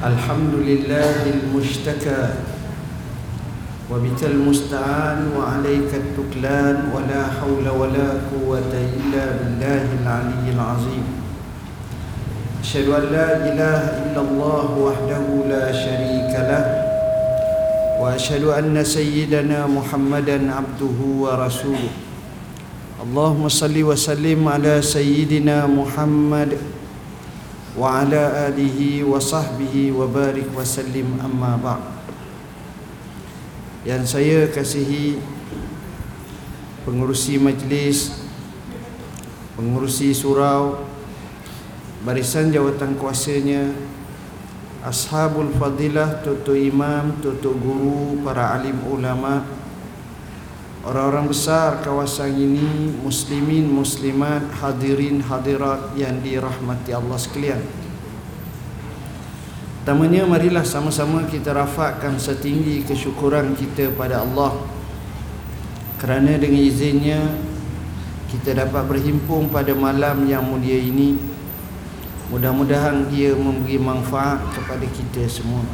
الحمد لله المشتكى وبك المستعان وعليك التكلان ولا حول ولا قوة إلا بالله العلي العظيم أشهد أن لا إله إلا الله وحده لا شريك له وأشهد أن سيدنا محمدا عبده ورسوله اللهم صل وسلم على سيدنا محمد وعلى آله وصحبه وبارك وسلم أما بعد yang saya kasihi pengurusi majlis pengurusi surau barisan jawatan kuasanya ashabul fadilah tutu imam tutu guru para alim ulama orang-orang besar kawasan ini muslimin muslimat hadirin hadirat yang dirahmati Allah sekalian. Pertamanya marilah sama-sama kita rafakkan setinggi kesyukuran kita pada Allah. Kerana dengan izinnya kita dapat berhimpun pada malam yang mulia ini. Mudah-mudahan dia memberi manfaat kepada kita semua.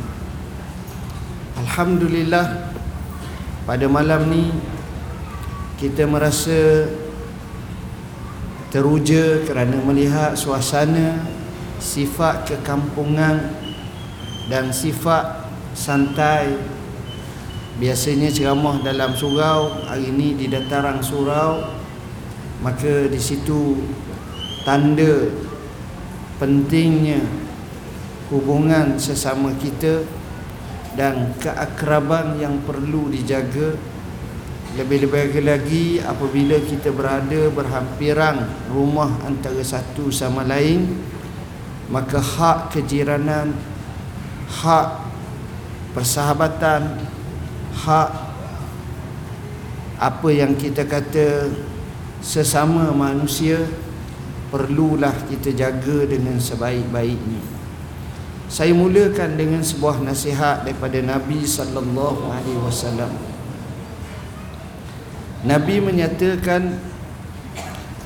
Alhamdulillah Pada malam ni Kita merasa Teruja kerana melihat suasana Sifat kekampungan dan sifat santai. Biasanya ceramah dalam surau hari ini di dataran surau maka di situ tanda pentingnya hubungan sesama kita dan keakraban yang perlu dijaga lebih-lebih lagi apabila kita berada berhampiran rumah antara satu sama lain maka hak kejiranan hak persahabatan hak apa yang kita kata sesama manusia perlulah kita jaga dengan sebaik-baiknya. Saya mulakan dengan sebuah nasihat daripada Nabi sallallahu alaihi wasallam Nabi menyatakan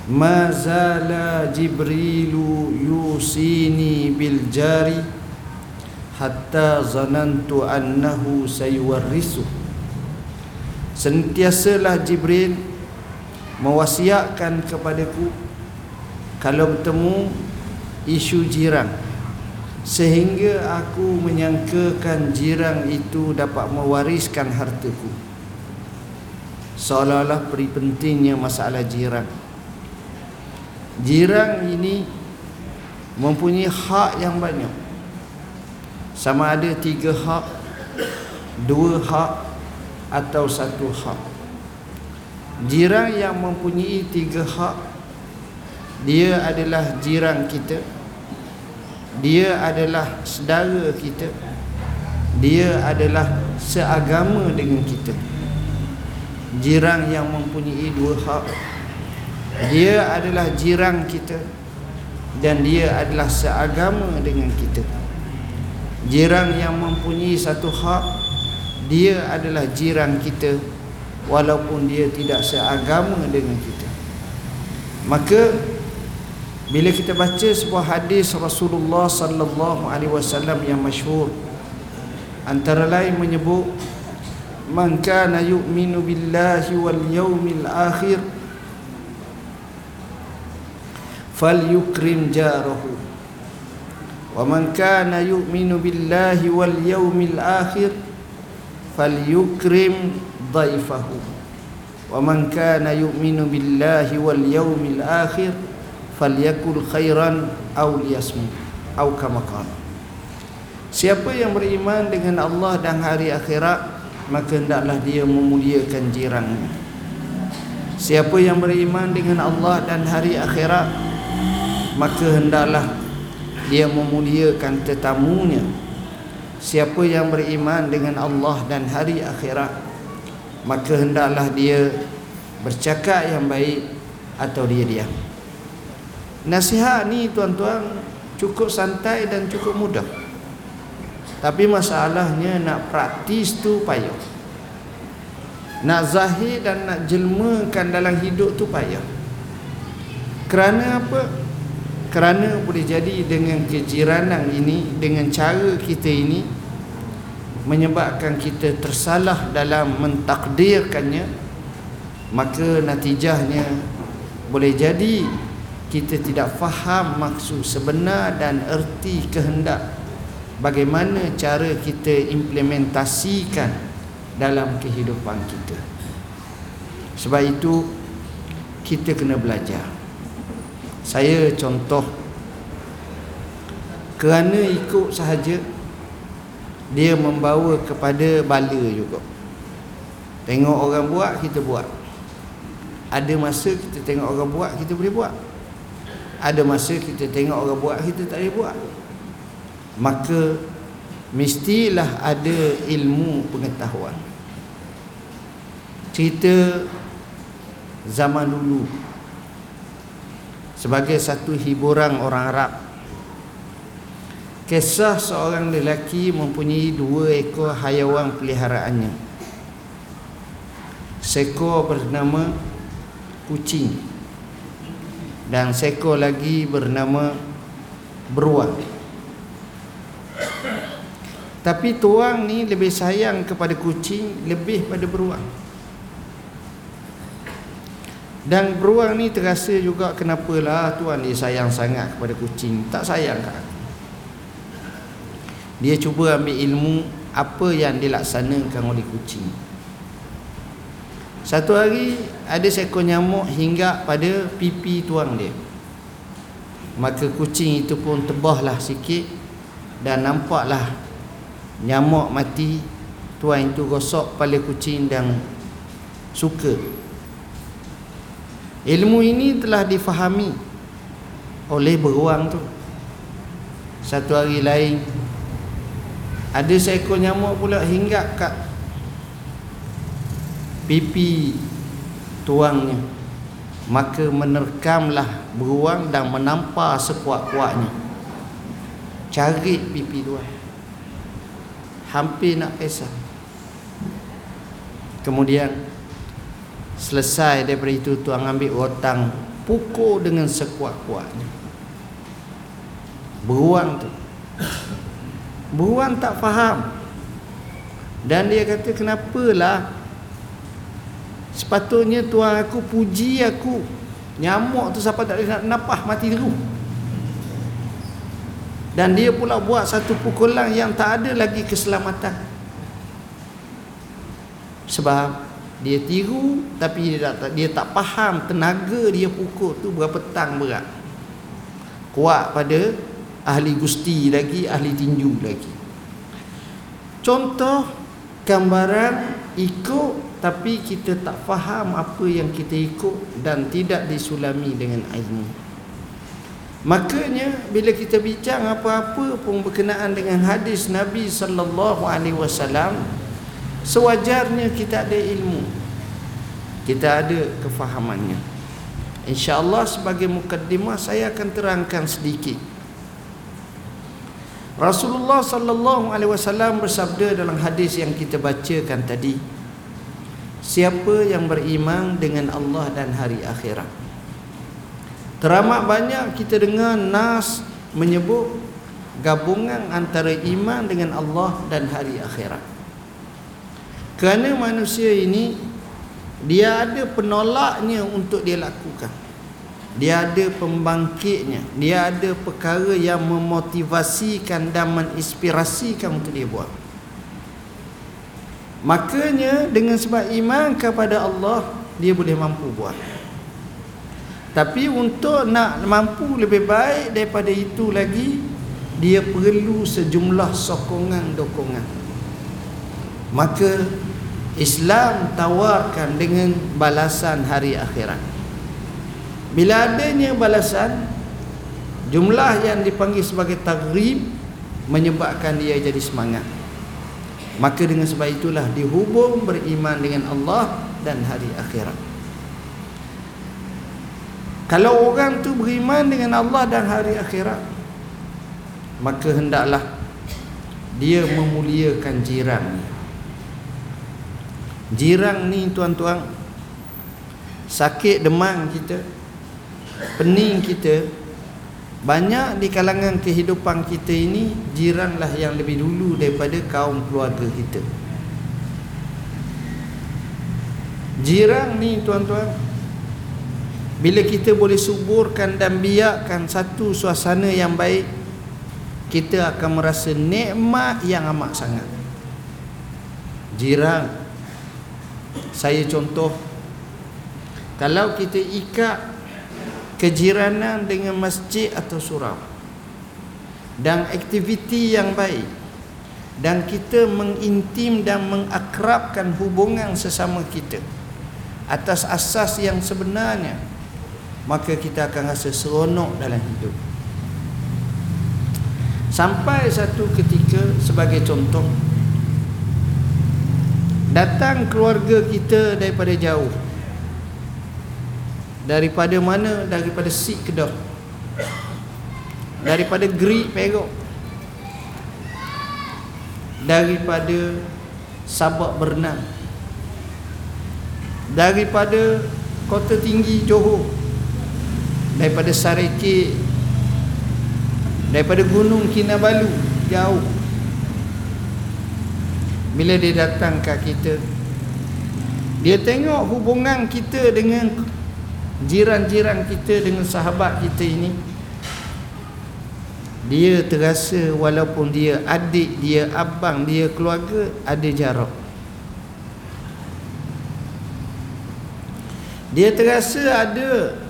mazala jibrilu yusini bil jari hatta zanantu annahu sayuwarrisu. Sentiasalah jibril mewasiatkan kepadaku kalau bertemu isu jiran sehingga aku menyangkakan jiran itu dapat mewariskan hartaku seolah-olah beri pentingnya masalah jiran jiran ini mempunyai hak yang banyak. Sama ada tiga hak dua hak atau satu hak. Jiran yang mempunyai tiga hak dia adalah jiran kita. Dia adalah saudara kita. Dia adalah seagama dengan kita jiran yang mempunyai dua hak. Dia adalah jiran kita dan dia adalah seagama dengan kita. Jiran yang mempunyai satu hak dia adalah jiran kita walaupun dia tidak seagama dengan kita. Maka bila kita baca sebuah hadis Rasulullah sallallahu alaihi wasallam yang masyhur antara lain menyebut من كان يؤمن بالله واليوم الآخر فليكرم جاره ومن كان يؤمن بالله واليوم الآخر فليكرم ضيفه ومن كان يؤمن بالله واليوم الآخر فليكن خيرا أو ليسمو أو كما قال Siapa yang beriman dengan Allah dan hari akhirat Maka hendaklah dia memuliakan jirannya Siapa yang beriman dengan Allah dan hari akhirat Maka hendaklah dia memuliakan tetamunya. Siapa yang beriman dengan Allah dan hari akhirat maka hendaklah dia bercakap yang baik atau dia diam. Nasihat ni tuan-tuan cukup santai dan cukup mudah tapi masalahnya nak praktis tu payah. Nak zahir dan nak jelmakan dalam hidup tu payah. Kerana apa? Kerana boleh jadi dengan kejiranan ini dengan cara kita ini menyebabkan kita tersalah dalam mentakdirkannya maka natijahnya boleh jadi kita tidak faham maksud sebenar dan erti kehendak bagaimana cara kita implementasikan dalam kehidupan kita? Sebab itu kita kena belajar. Saya contoh kerana ikut sahaja dia membawa kepada bala juga. Tengok orang buat kita buat. Ada masa kita tengok orang buat kita boleh buat. Ada masa kita tengok orang buat kita tak boleh buat maka mestilah ada ilmu pengetahuan. Cerita zaman dulu. Sebagai satu hiburan orang Arab. Kisah seorang lelaki mempunyai dua ekor hayawan peliharaannya. Seekor bernama kucing. Dan seekor lagi bernama beruang tapi tuang ni lebih sayang kepada kucing lebih pada beruang dan beruang ni terasa juga kenapalah tuan dia sayang sangat kepada kucing. Tak sayang kat aku. Dia cuba ambil ilmu apa yang dilaksanakan oleh kucing. Satu hari ada seekor nyamuk hingga pada pipi tuang dia. Maka kucing itu pun tebahlah sikit dan nampaklah nyamuk mati. Tuan itu gosok kepala kucing dan suka Ilmu ini telah difahami oleh beruang tu. Satu hari lain ada seekor nyamuk pula hinggap kat pipi tuangnya. Maka menerkamlah beruang dan menampar sekuat-kuatnya. Cari pipi tuang. Hampir nak pesah. Kemudian Selesai daripada itu tuan ambil rotang Pukul dengan sekuat-kuatnya. Beruang tu. Beruang tak faham. Dan dia kata kenapalah? Sepatutnya tuan aku puji aku. Nyamuk tu siapa tak boleh nak napah mati terus Dan dia pula buat satu pukulan yang tak ada lagi keselamatan. Sebab dia tiru tapi dia tak dia tak faham tenaga dia pukul tu berapa tang berat. Kuat pada ahli gusti lagi ahli tinju lagi. Contoh gambaran ikut tapi kita tak faham apa yang kita ikut dan tidak disulami dengan ilmu makanya bila kita bincang apa-apa pun berkenaan dengan hadis Nabi sallallahu alaihi wasallam sewajarnya kita ada ilmu. Kita ada kefahamannya. Insyaallah sebagai mukaddimah saya akan terangkan sedikit. Rasulullah sallallahu alaihi wasallam bersabda dalam hadis yang kita bacakan tadi siapa yang beriman dengan Allah dan hari akhirat teramat banyak kita dengar nas menyebut gabungan antara iman dengan Allah dan hari akhirat. Kerana manusia ini dia ada penolaknya untuk dia lakukan. Dia ada pembangkitnya. Dia ada perkara yang memotivasikan dan menginspirasikan untuk dia buat. Makanya dengan sebab iman kepada Allah dia boleh mampu buat tapi untuk nak mampu lebih baik daripada itu lagi dia perlu sejumlah sokongan dokongan maka Islam tawarkan dengan balasan hari akhirat. Bila adanya balasan, jumlah yang dipanggil sebagai tagrib menyebabkan dia jadi semangat. Maka dengan sebab itulah dihubung beriman dengan Allah dan hari akhirat. Kalau orang tu beriman dengan Allah dan hari akhirat, maka hendaklah dia memuliakan jirannya Jirang ni tuan-tuan Sakit demam kita Pening kita banyak di kalangan kehidupan kita ini jiranlah yang lebih dulu daripada kaum keluarga kita. Jiran ni tuan-tuan bila kita boleh suburkan dan biarkan satu suasana yang baik kita akan merasa nikmat yang amat sangat. Jiran saya contoh kalau kita ikat kejiranan dengan masjid atau surau dan aktiviti yang baik dan kita mengintim dan mengakrabkan hubungan sesama kita atas asas yang sebenarnya maka kita akan rasa seronok dalam hidup. Sampai satu ketika sebagai contoh datang keluarga kita daripada jauh. Daripada mana? Daripada Sik Kedah. Daripada Geri Perak. Daripada Sabak Bernam daripada Kota Tinggi Johor daripada Sareke. Daripada Gunung Kinabalu jauh. Bila dia datang kat kita dia tengok hubungan kita dengan jiran-jiran kita dengan sahabat kita ini. Dia terasa walaupun dia adik dia abang dia keluarga ada jarak. Dia terasa ada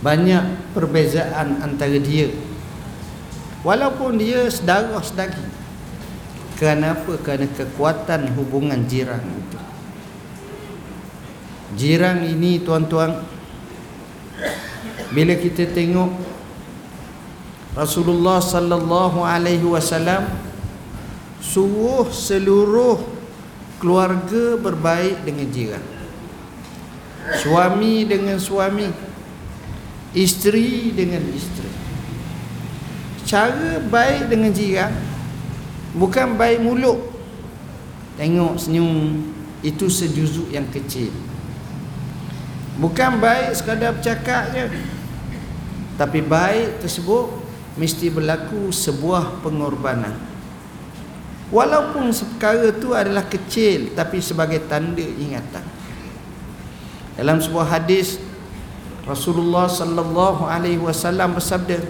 banyak perbezaan antara dia. Walaupun dia sedarah sedagi kerana apa? kerana kekuatan hubungan jiran itu. Jiran ini tuan-tuan bila kita tengok Rasulullah sallallahu alaihi wasallam suruh seluruh keluarga berbaik dengan jiran suami dengan suami isteri dengan isteri. Cara baik dengan jiran bukan baik mulut. Tengok senyum itu sejuzuk yang kecil. Bukan baik sekadar bercakap je. Tapi baik tersebut mesti berlaku sebuah pengorbanan. Walaupun perkara itu adalah kecil tapi sebagai tanda ingatan. Dalam sebuah hadis Rasulullah sallallahu alaihi wasallam bersabda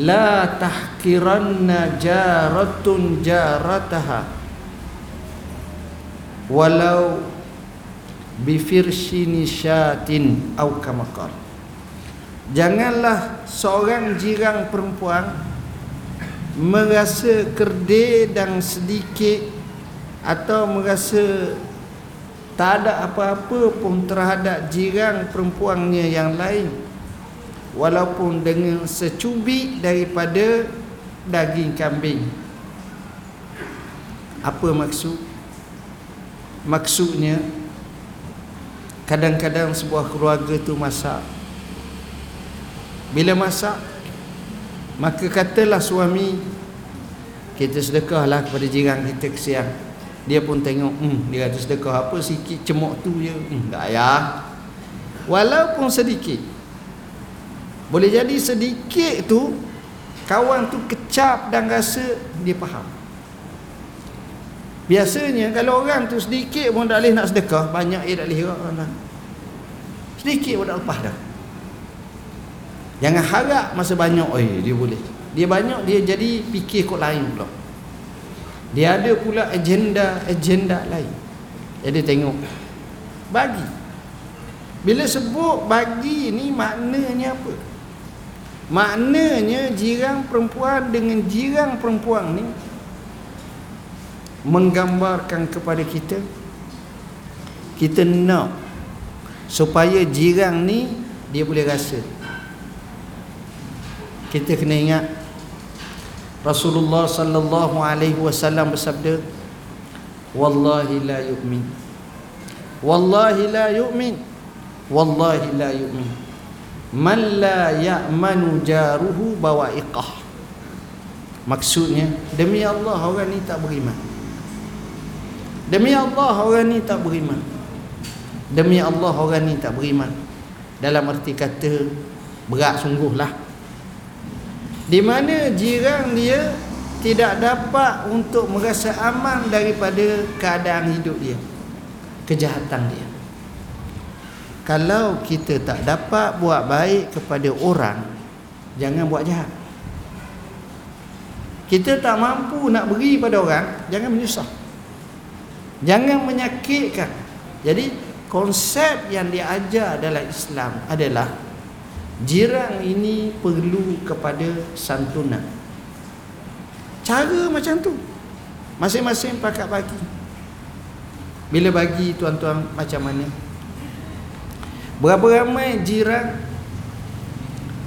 La tahkiranna jaratun jarataha walau bifirshini syatin au kamakar Janganlah seorang jiran perempuan merasa kerdil dan sedikit atau merasa tak ada apa-apa pun terhadap jiran perempuannya yang lain. Walaupun dengan secubit daripada daging kambing. Apa maksud? Maksudnya kadang-kadang sebuah keluarga tu masak. Bila masak maka katalah suami kita sedekahlah kepada jiran kita kesian dia pun tengok hmm, dia ada sedekah apa sikit? Cemok tu je. Hmm, tak payah. Walaupun sedikit. Boleh jadi sedikit tu kawan tu kecap dan rasa dia faham. Biasanya kalau orang tu sedikit pun tak boleh nak sedekah banyak dia tak boleh lah. sedikit pun tak lepas dah. Jangan harap masa banyak oh dia boleh. Dia banyak dia jadi fikir kot lain pula dia ada pula agenda-agenda lain. Jadi tengok. Bagi. Bila sebut bagi ni maknanya apa? Maknanya jiran perempuan dengan jiran perempuan ni menggambarkan kepada kita kita nak supaya jiran ni dia boleh rasa kita kena ingat Rasulullah sallallahu alaihi wasallam bersabda Wallahi la yu'min. Wallahi la yu'min. Wallahi la yu'min. Man la ya'manu jaruhu bawa'iqah. Maksudnya Demi Allah orang ni tak beriman. Demi Allah orang ni tak beriman. Demi Allah orang ni tak beriman. Dalam arti kata berat sungguhlah di mana jiran dia tidak dapat untuk merasa aman daripada keadaan hidup dia kejahatan dia. Kalau kita tak dapat buat baik kepada orang jangan buat jahat. Kita tak mampu nak beri pada orang jangan menyusah. Jangan menyakitkan. Jadi konsep yang diajar dalam Islam adalah jiran ini perlu kepada santunan. Cara macam tu. Masing-masing pakat bagi bila bagi tuan-tuan macam mana? Berapa ramai jiran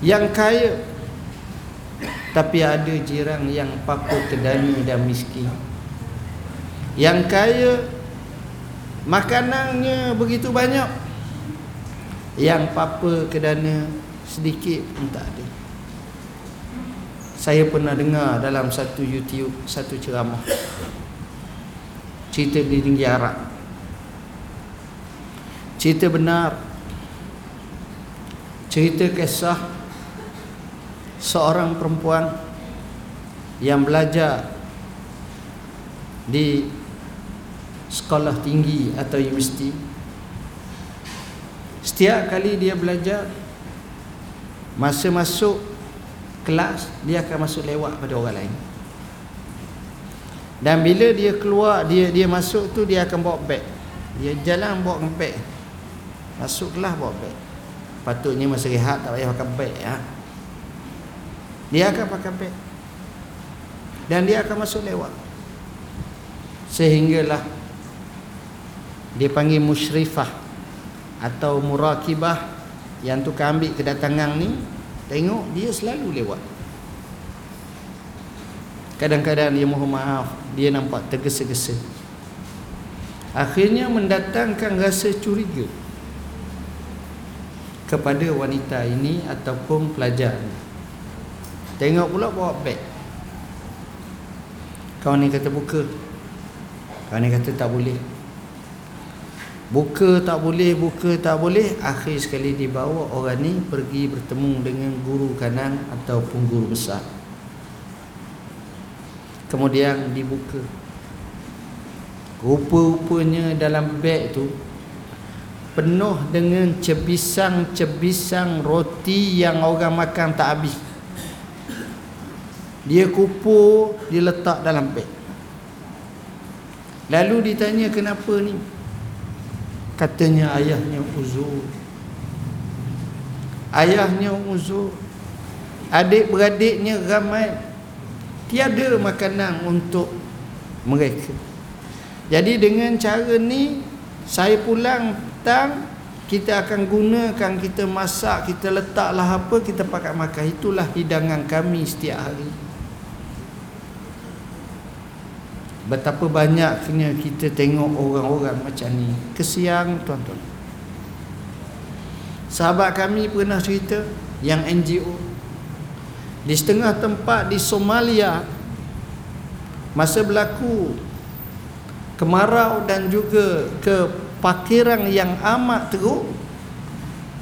yang kaya tapi ada jiran yang papa kedana dan miskin. Yang kaya makanannya begitu banyak yang papa kedana sedikit pun tak ada. Saya pernah dengar dalam satu YouTube satu ceramah. Cerita di tinggi Arab cerita benar. Cerita kisah seorang perempuan yang belajar di sekolah tinggi atau universiti. Setiap kali dia belajar masa masuk kelas dia akan masuk lewat pada orang lain. Dan bila dia keluar dia dia masuk tu dia akan bawa beg. Dia jalan bawa beg. Masuk kelas bawa beg. Patutnya masa rehat tak payah pakai beg ya. dia akan pakai beg. Dan dia akan masuk lewat. Sehinggalah dia panggil musyrifah atau murakibah yang tu ambil kedatangan ni Tengok dia selalu lewat. Kadang-kadang dia mohon maaf Dia nampak tergesa-gesa. Akhirnya mendatangkan rasa curiga Kepada wanita ini Ataupun pelajar Tengok pula bawa beg. Kawan ni kata buka. Kawan ni kata tak boleh Buka tak boleh, buka tak boleh Akhir sekali dibawa orang ni Pergi bertemu dengan guru kanan Ataupun guru besar. Kemudian dibuka. Rupa-rupanya dalam beg tu Penuh dengan cebisang-cebisang roti Yang orang makan tak habis. Dia kupur Dia letak dalam beg. Lalu ditanya kenapa ni katanya ayahnya uzur. Ayahnya uzur. Adik-beradiknya ramai. Tiada makanan untuk mereka. Jadi dengan cara ni saya pulang petang kita akan gunakan kita masak kita letaklah apa kita pakai makan. Itulah hidangan kami setiap hari Betapa banyaknya kita tengok orang-orang macam ni. Kesian tuan-tuan. Sahabat kami pernah cerita Yang NGO Di setengah tempat di Somalia Masa berlaku Kemarau dan juga Kepakiran yang amat teruk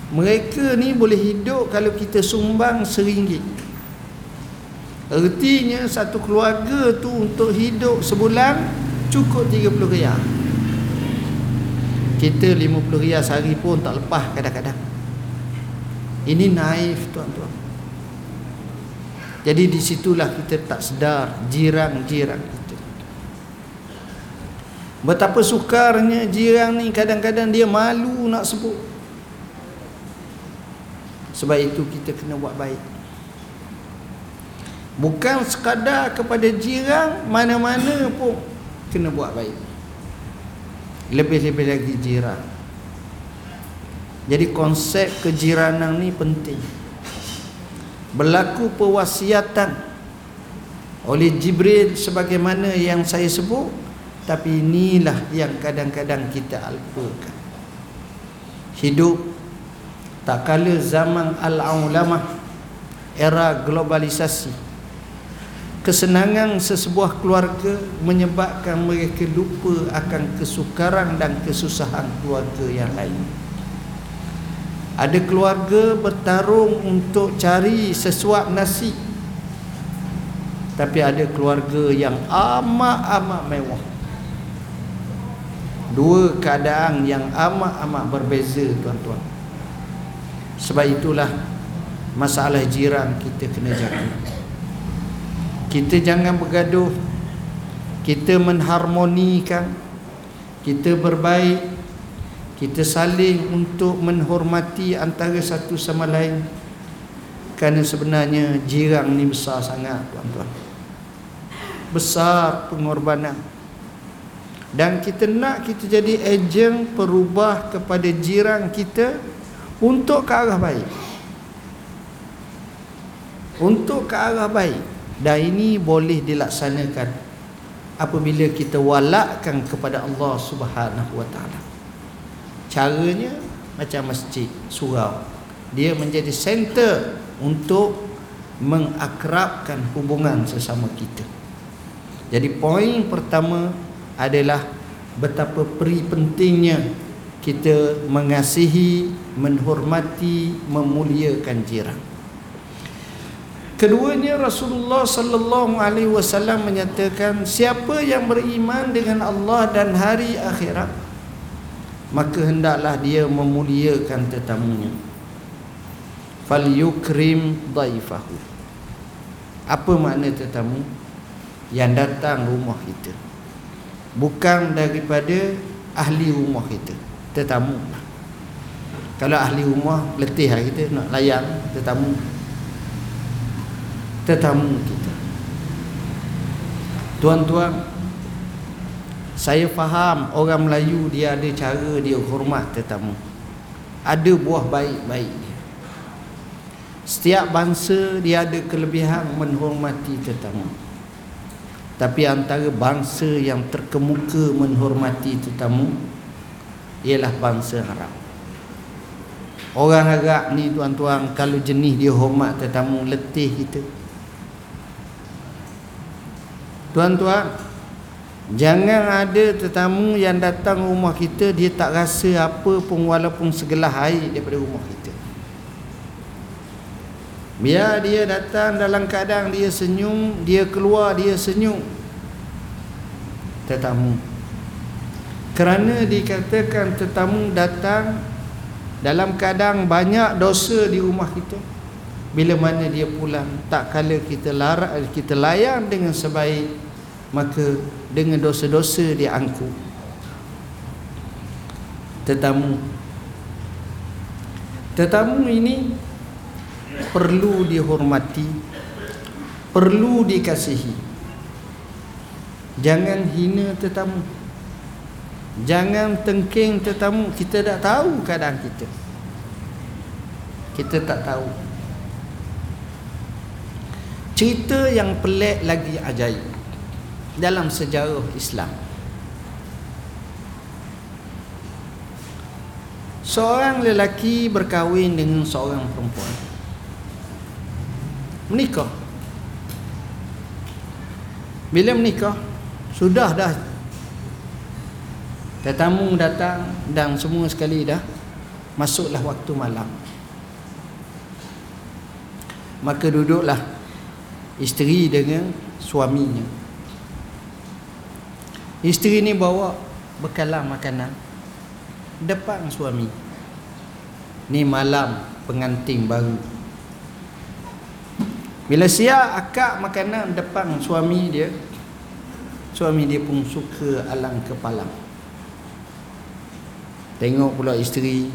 Mereka ni boleh hidup Kalau kita sumbang seringgit Artinya satu keluarga tu untuk hidup sebulan cukup 30 riyal. Kita 50 riyal sehari pun tak lepas kadang-kadang. Ini naif tuan-tuan. Jadi di situlah kita tak sedar jiran-jiran kita. Betapa sukarnya jiran ni kadang-kadang dia malu nak sebut. Sebab itu kita kena buat baik. Bukan sekadar kepada jiran Mana-mana pun Kena buat baik. Lebih-lebih lagi jiran Jadi konsep kejiranan ni penting. Berlaku pewasiatan Oleh Jibril Sebagaimana yang saya sebut Tapi inilah yang kadang-kadang kita alpukan Hidup Tak kala zaman Al-Aulamah Era globalisasi kesenangan sesebuah keluarga menyebabkan mereka lupa akan kesukaran dan kesusahan keluarga yang lain. Ada keluarga bertarung untuk cari sesuap nasi tapi ada keluarga yang amat-amat mewah. Dua keadaan yang amat-amat berbeza tuan-tuan. Sebab itulah masalah jiran kita kena jaga kita jangan bergaduh. Kita menharmonikan. Kita berbaik. Kita saling untuk menghormati antara satu sama lain. Kerana sebenarnya jiran ni besar sangat tuan-tuan. Besar pengorbanan. Dan kita nak kita jadi ejen perubah kepada jiran kita untuk ke arah baik. Untuk ke arah baik dan ini boleh dilaksanakan apabila kita walakkan kepada Allah Subhanahu wa taala. Caranya macam masjid surau. Dia menjadi center untuk mengakrabkan hubungan sesama kita. Jadi poin pertama adalah betapa peri pentingnya kita mengasihi, menghormati, memuliakan jiran. Keduanya Rasulullah sallallahu alaihi wasallam menyatakan siapa yang beriman dengan Allah dan hari akhirat maka hendaklah dia memuliakan tetamunya. Fal yukrim dhaifahu. Apa makna tetamu yang datang rumah kita? bukan daripada ahli rumah kita tetamu kalau ahli rumah letih lah kita nak layan tetamu tetamu kita tuan-tuan saya faham orang Melayu dia ada cara dia hormat tetamu ada buah baik-baik dia setiap bangsa dia ada kelebihan menghormati tetamu tapi antara bangsa yang terkemuka menghormati tetamu ialah bangsa Arab. Orang Arab ni tuan-tuan kalau jenis dia hormat tetamu letih kita. Tuan-tuan, jangan ada tetamu yang datang rumah kita dia tak rasa apa pun walaupun segelas air daripada rumah kita. Biar dia datang dalam keadaan dia senyum, dia keluar dia senyum. Tetamu. Kerana dikatakan tetamu datang dalam keadaan banyak dosa di rumah kita. Bila mana dia pulang, tak kala kita larak kita layan dengan sebaik, maka dengan dosa-dosa dia angku. Tetamu. Tetamu ini perlu dihormati perlu dikasihi. Jangan hina tetamu. Jangan tengking tetamu. Kita tak tahu keadaan kita. Kita tak tahu cerita yang pelik lagi ajaib dalam sejarah Islam. Seorang lelaki berkahwin dengan seorang perempuan. Menikah. Bila menikah sudah dah. Tetamu datang dan semua sekali dah masuklah waktu malam. Maka duduklah isteri dengan suaminya. Isteri ni bawa bekalan makanan depan suami. Ni malam pengantin baru. Bila siap akak makanan depan suami dia. Suami dia pun suka alang kepala Tengok pula isteri.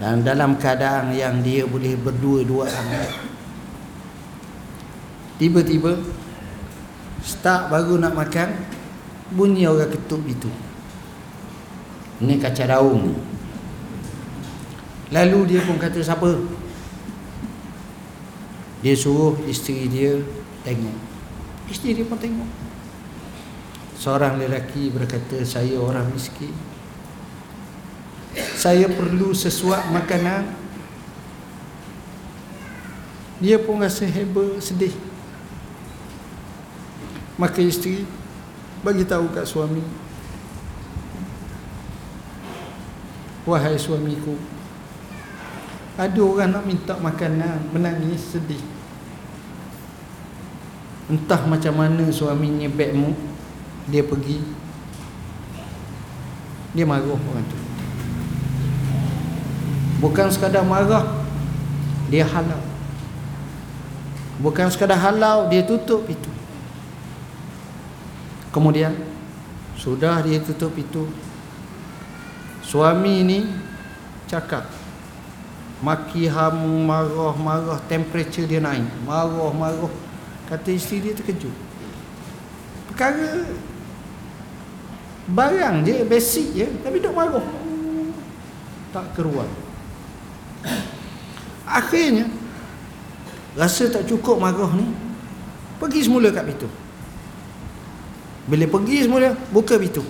Dan dalam keadaan yang dia boleh berdua-duaan Tiba-tiba Start baru nak makan Bunyi orang ketuk itu Ini kaca daun Lalu dia pun kata siapa? Dia suruh isteri dia tengok. Isteri dia pun tengok. Seorang lelaki berkata saya orang miskin. Saya perlu sesuap makanan. Dia pun rasa heba sedih maka isteri bagi tahu kat suami wahai suamiku Ada orang nak minta makanan. Menangis sedih. Entah macam mana suaminya backmu Dia pergi Dia marah orang tu. Bukan sekadar marah Dia halau. Bukan sekadar halau Dia tutup itu Kemudian Sudah dia tutup itu. Suami ni Cakap Maki ham marah-marah Temperature dia naik. Marah-marah. Kata isteri dia terkejut. Perkara Barang je basic je Tapi duk marah. Tak keluar Akhirnya Rasa tak cukup marah ni Pergi semula kat pintu Bila pergi semula Buka pintu.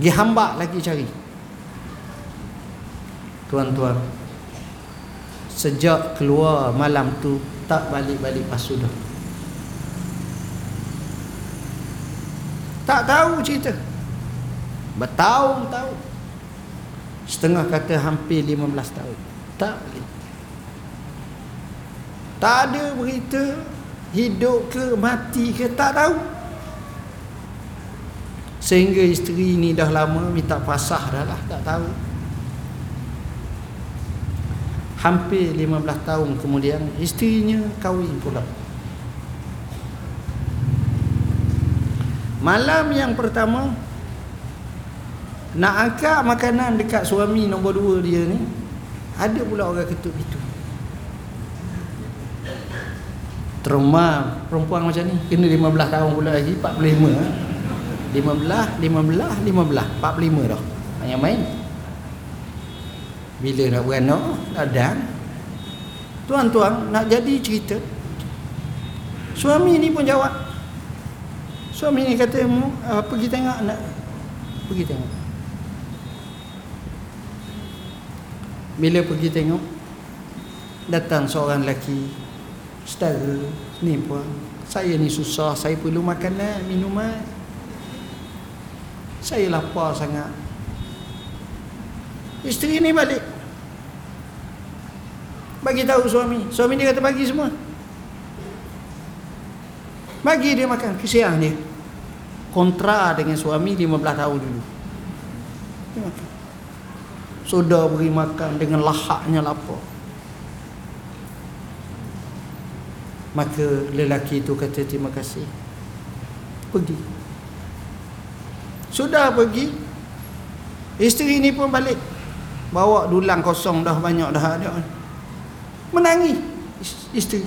Dia hambak lagi cari. Tuan-tuan Sejak keluar malam tu tak balik-balik pasu dah. Tak tahu cerita. Bertahun-tahun. Setengah kata hampir 15 tahun. Tak balik. Tak ada berita hidup ke mati ke tak tahu sehingga isteri ni dah lama minta pasah dah lah tak tahu. Hampir 15 tahun kemudian isterinya kahwin pula. Malam yang pertama nak angkat makanan dekat suami nombor dua dia ni ada pula orang ketuk itu trauma. Perempuan macam ni kena 15 tahun pula lagi 45 15 15 15 45 dah. Hanya main. Bila nak beranak dan. Tuan-tuan nak jadi cerita. Suami ni pun jawab. Suami ni kata uh, pergi tengok nak. Pergi tengok. Bila pergi tengok datang seorang lelaki. Saudara ni puan saya ni susah saya perlu makanan minuman saya lapar sangat. Isteri ni balik. Bagi tahu suami. Suami dia kata bagi semua. Bagi dia makan. Kesian dia. Kontra dengan suami 15 tahun dulu. Sudah beri makan Dengan lahaknya lapar. Maka lelaki itu kata terima kasih. Pergi Sudah pergi. Isteri ni pun balik. Bawa dulang kosong dah banyak dah ada. Menangis isteri.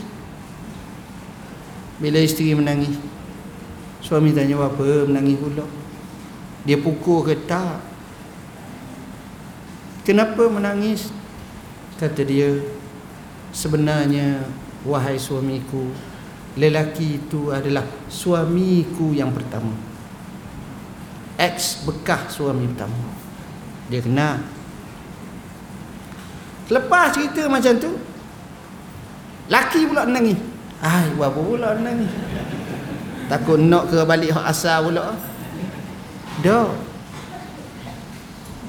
Bila isteri menangis suami tanya apa menangis pula? Dia pukul ke tak? Kenapa menangis? Kata dia sebenarnya wahai suamiku lelaki itu adalah suamiku yang pertama ex bekah suami pertama. Dia kenal Lepas cerita macam tu Laki pula menangis. Ai, apa pula menangis. Takut nak ke balik hak asal pula. Dah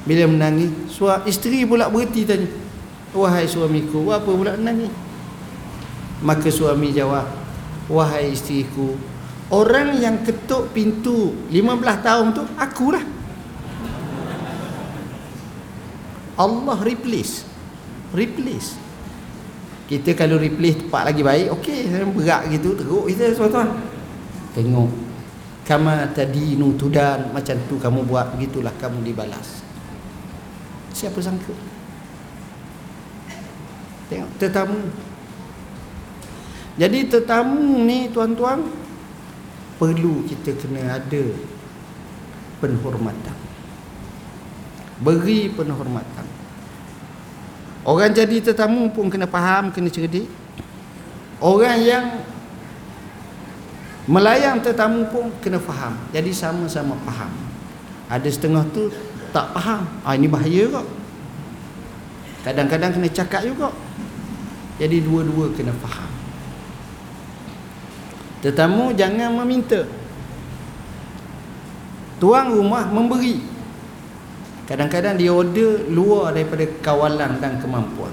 Bila menangis suami Isteri pula berhenti tanya Wahai suamiku Apa pula menangis? Maka suami jawab Wahai isteriku Orang yang ketuk pintu 15 tahun tu Akulah. Allah replace. Replace. Kita kalau replace tempat lagi baik okey berat gitu teruk kita tuan-tuan. Tengok. Kama tadinu tudan macam tu kamu buat begitulah kamu dibalas. Siapa sangka? Tengok tetamu. Jadi tetamu ni tuan-tuan perlu kita kena ada penghormatan beri penghormatan Orang jadi tetamu pun kena faham, kena cerdik. Orang yang melayang tetamu pun kena faham. Jadi sama-sama faham. Ada setengah tu tak faham. Ah ini bahaya kok. Kadang-kadang kena cakap juga. Jadi dua-dua kena faham. Tetamu jangan meminta. Tuan rumah memberi. Kadang-kadang dia order luar daripada kawalan dan kemampuan.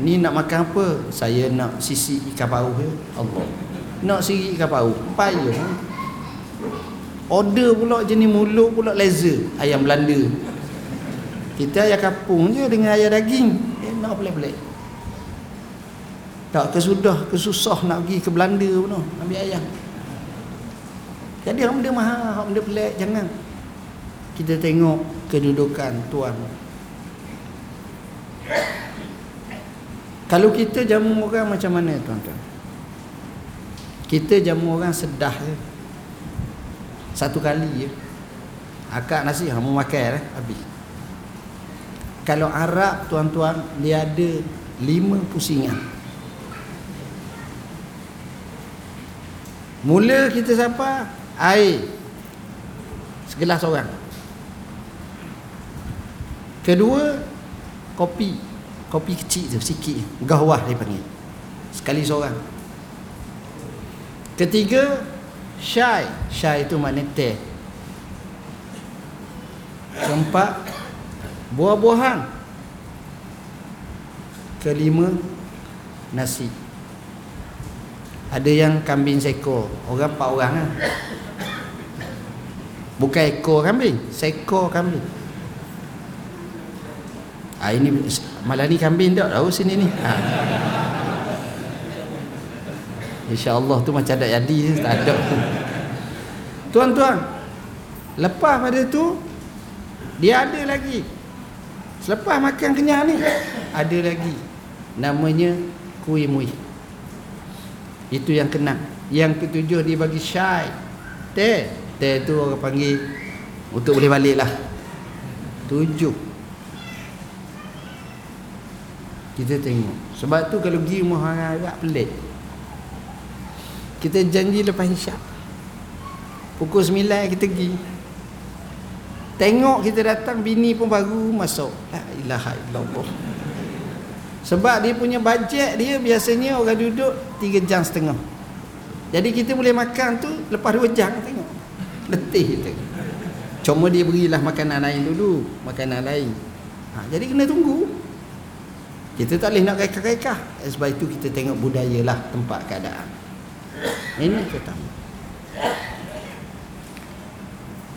Ni nak makan apa? Saya nak sisi ikan paus ya. Allah. Nak sisi ikan paus. Payah. Order pula jenis mulut pula laser. Ayam Belanda. Kita ayam kapung je dengan ayam daging. Eh, nak pelik-pelik. Tak kesudah, kesusah nak pergi ke Belanda pun. Ambil ayam. Jadi orang benda mahal, orang benda pelik. Jangan. Kita tengok kedudukan tuan kalau kita jamu orang macam mana tuan-tuan kita jamu orang sedah je satu kali je akak nasi kamu makan eh? habis kalau Arab tuan-tuan dia ada lima pusingan mula kita siapa air segelas orang Kedua kopi. Kopi kecil tu sikit. Gahwah dia panggil. Sekali seorang. Ketiga syai. Syai itu makna teh. Keempat buah-buahan. Kelima nasi. Ada yang kambing seekor. Orang empat orang lah. Bukan ekor kambing, seekor kambing. Ha, ini malam ni kambing tak tahu sini ni. Ha. InsyaAllah tu macam ada jadi tak ada. Tuan-tuan, lepas pada tu dia ada lagi. Selepas makan kenyang ni ada lagi. Namanya kuih muih. Itu yang kena. Yang ketujuh dia bagi syai. Teh. Teh tu orang panggil untuk boleh balik lah. Tujuh. Kita tengok Sebab tu kalau pergi rumah orang agak pelik Kita janji lepas isyak Pukul 9 kita pergi Tengok kita datang Bini pun baru masuk La ilaha illallah Sebab dia punya bajet dia Biasanya orang duduk 3 jam setengah. Jadi kita boleh makan tu Lepas 2 jam tengok. Letih kita. Cuma dia berilah makanan lain dulu Makanan lain. Ha, Jadi kena tunggu. Kita tak boleh nak rekah-rekah. Sebab itu kita tengok budaya lah tempat keadaan. Ini pertama.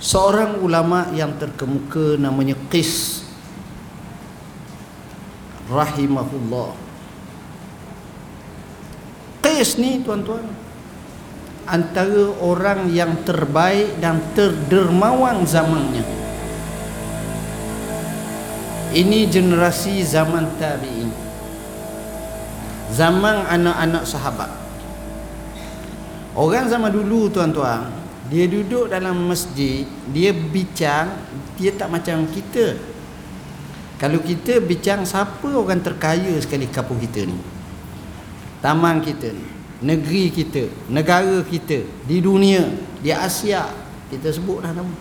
Seorang ulama yang terkemuka namanya Qis rahimahullah. Qis ni tuan-tuan antara orang yang terbaik dan terdermawan zamannya. Ini generasi zaman tabi'in. Zaman anak-anak sahabat. Orang zaman dulu tuan-tuan dia duduk dalam masjid dia bincang dia tak macam kita kalau kita bincang siapa orang terkaya sekali kampung kita ni? Taman kita ni negeri kita negara kita di dunia di Asia kita sebutlah nama.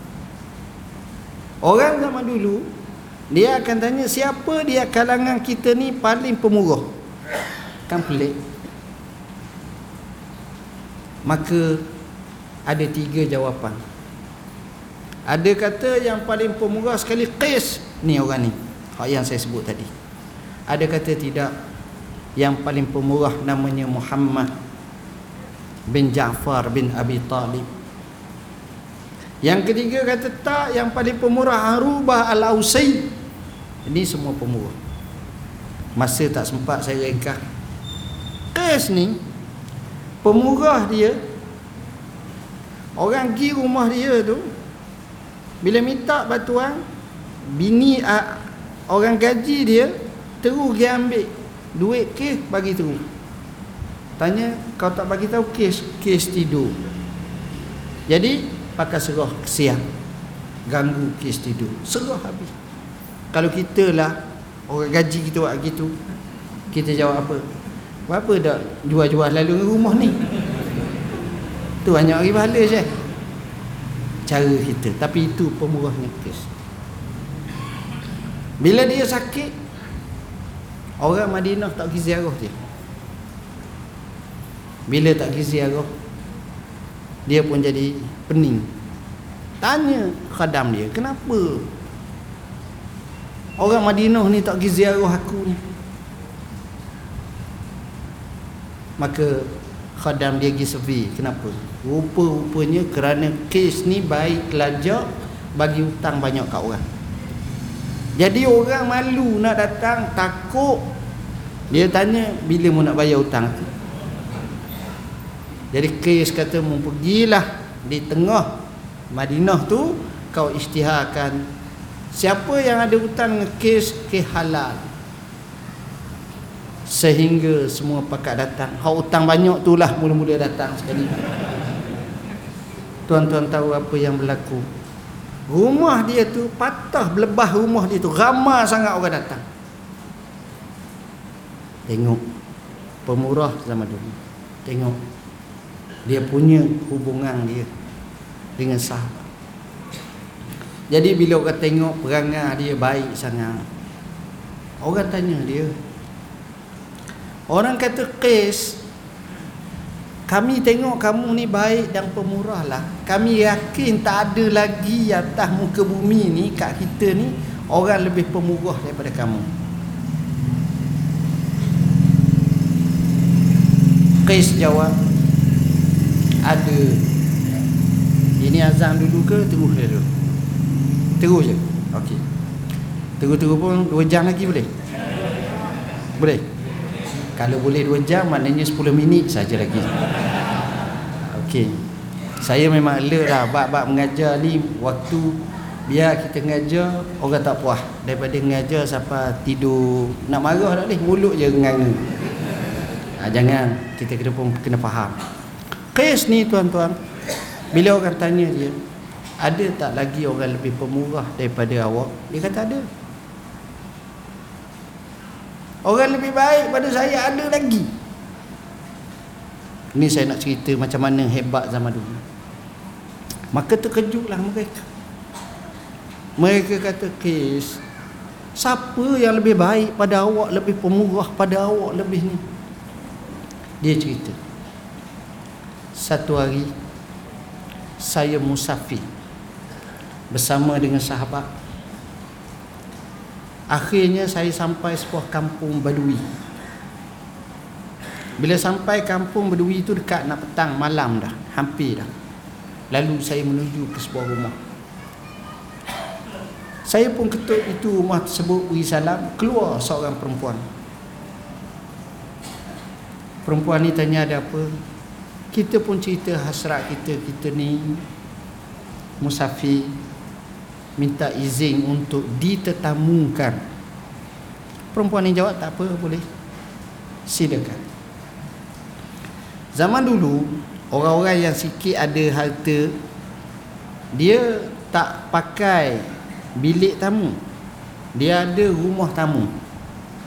Orang zaman dulu dia akan tanya siapa dia kalangan kita ni paling pemurah? Kan pelik. Maka ada tiga jawapan. Ada kata yang paling pemurah sekali Qis ni orang ni yang saya sebut tadi? Ada kata tidak? Yang paling pemurah namanya Muhammad bin Ja'far bin Abi Talib. Yang ketiga kata tak yang paling pemurah Arubah Al-Ausai ini semua pemurah. Masa tak sempat saya rengkah Kes ni Pemurah dia Orang pergi rumah dia tu Bila minta batuan Bini Orang gaji dia Terus dia ambil Duit kes bagi terus. Tanya kau tak bagi tahu kes Kes tidur? Jadi pakai serah siang. Ganggu kes tidur. Serah habis. Kalau kita lah orang gaji kita buat gitu kita jawab apa? Apa dah jual-jual lalu rumah ni? Tu banyak pahala je cara kita. Tapi itu pemurahnya kes bila dia sakit orang Madinah tak pergi ziarah dia bila tak pergi ziarah dia pun jadi pening tanya khadam dia kenapa Orang Madinah ni tak pergi ziarah aku ni. Maka khadam dia pergi sepi. Kenapa? Rupa-rupanya kerana kes ni baik kelajak bagi hutang banyak kat orang. Jadi orang malu nak datang, takut. Dia tanya bila mu nak bayar hutang tu. Jadi kes kata mu pergilah di tengah Madinah tu kau isytiharkan. Siapa yang ada hutang dengan kes ke halal. Sehingga semua pakat datang. Hak hutang banyak tu lah mula-mula datang sekali. Tuan-tuan tahu apa yang berlaku rumah dia tu patah belebah rumah dia tu ramai sangat orang datang. Tengok pemurah zaman dulu. Tengok dia punya hubungan dia dengan sahabat. Jadi bila orang tengok perangai dia baik sangat Orang tanya dia Orang kata kes Kami tengok kamu ni baik dan pemurah lah. Kami yakin tak ada lagi atas muka bumi ni Kat kita ni Orang lebih pemurah daripada kamu. Kes jawab Ada. Ini azam dulu ke? Terus dulu Terus je. Okey. Terus-terus pun 2 jam lagi boleh? Boleh? Kalau boleh 2 jam maknanya 10 minit saja lagi. Okey Saya memang alert lah Bab-bab mengajar ni Waktu Biar kita mengajar Orang tak puas. Daripada mengajar Sampai tidur. Nak marah tak boleh? Mulut je nganga ha, Jangan. Kita kena pun kena faham. Kes ni tuan-tuan Bila orang tanya dia ada tak lagi orang lebih pemurah daripada awak? Dia kata ada orang lebih baik pada saya ada lagi. Ni saya nak cerita macam mana hebat zaman dulu. Maka terkejutlah mereka. Mereka kata kes siapa yang lebih baik pada awak lebih pemurah pada awak lebih ni? Dia cerita. Satu hari saya musafir bersama dengan sahabat akhirnya saya sampai sebuah kampung badui. Bila sampai kampung badui itu dekat nak petang malam dah hampir dah. Lalu saya menuju ke sebuah rumah. Saya pun ketuk itu rumah tersebut beri salam keluar seorang perempuan. Perempuan ni tanya ada apa? Kita pun cerita hasrat kita kita ni musafir minta izin untuk ditetamukan perempuan ni jawab tak apa boleh. Silakan. Zaman dulu orang-orang yang sikit ada harta dia tak pakai bilik tamu. Dia ada rumah tamu.